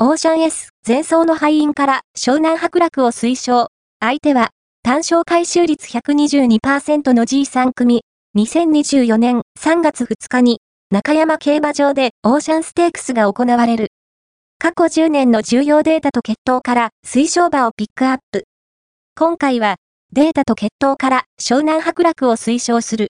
オーシャン S 前走の敗因から湘南白楽を推奨。相手は単勝回収率122%の G3 組。2024年3月2日に中山競馬場でオーシャンステークスが行われる。過去10年の重要データと決闘から推奨馬をピックアップ。今回はデータと決闘から湘南白楽を推奨する。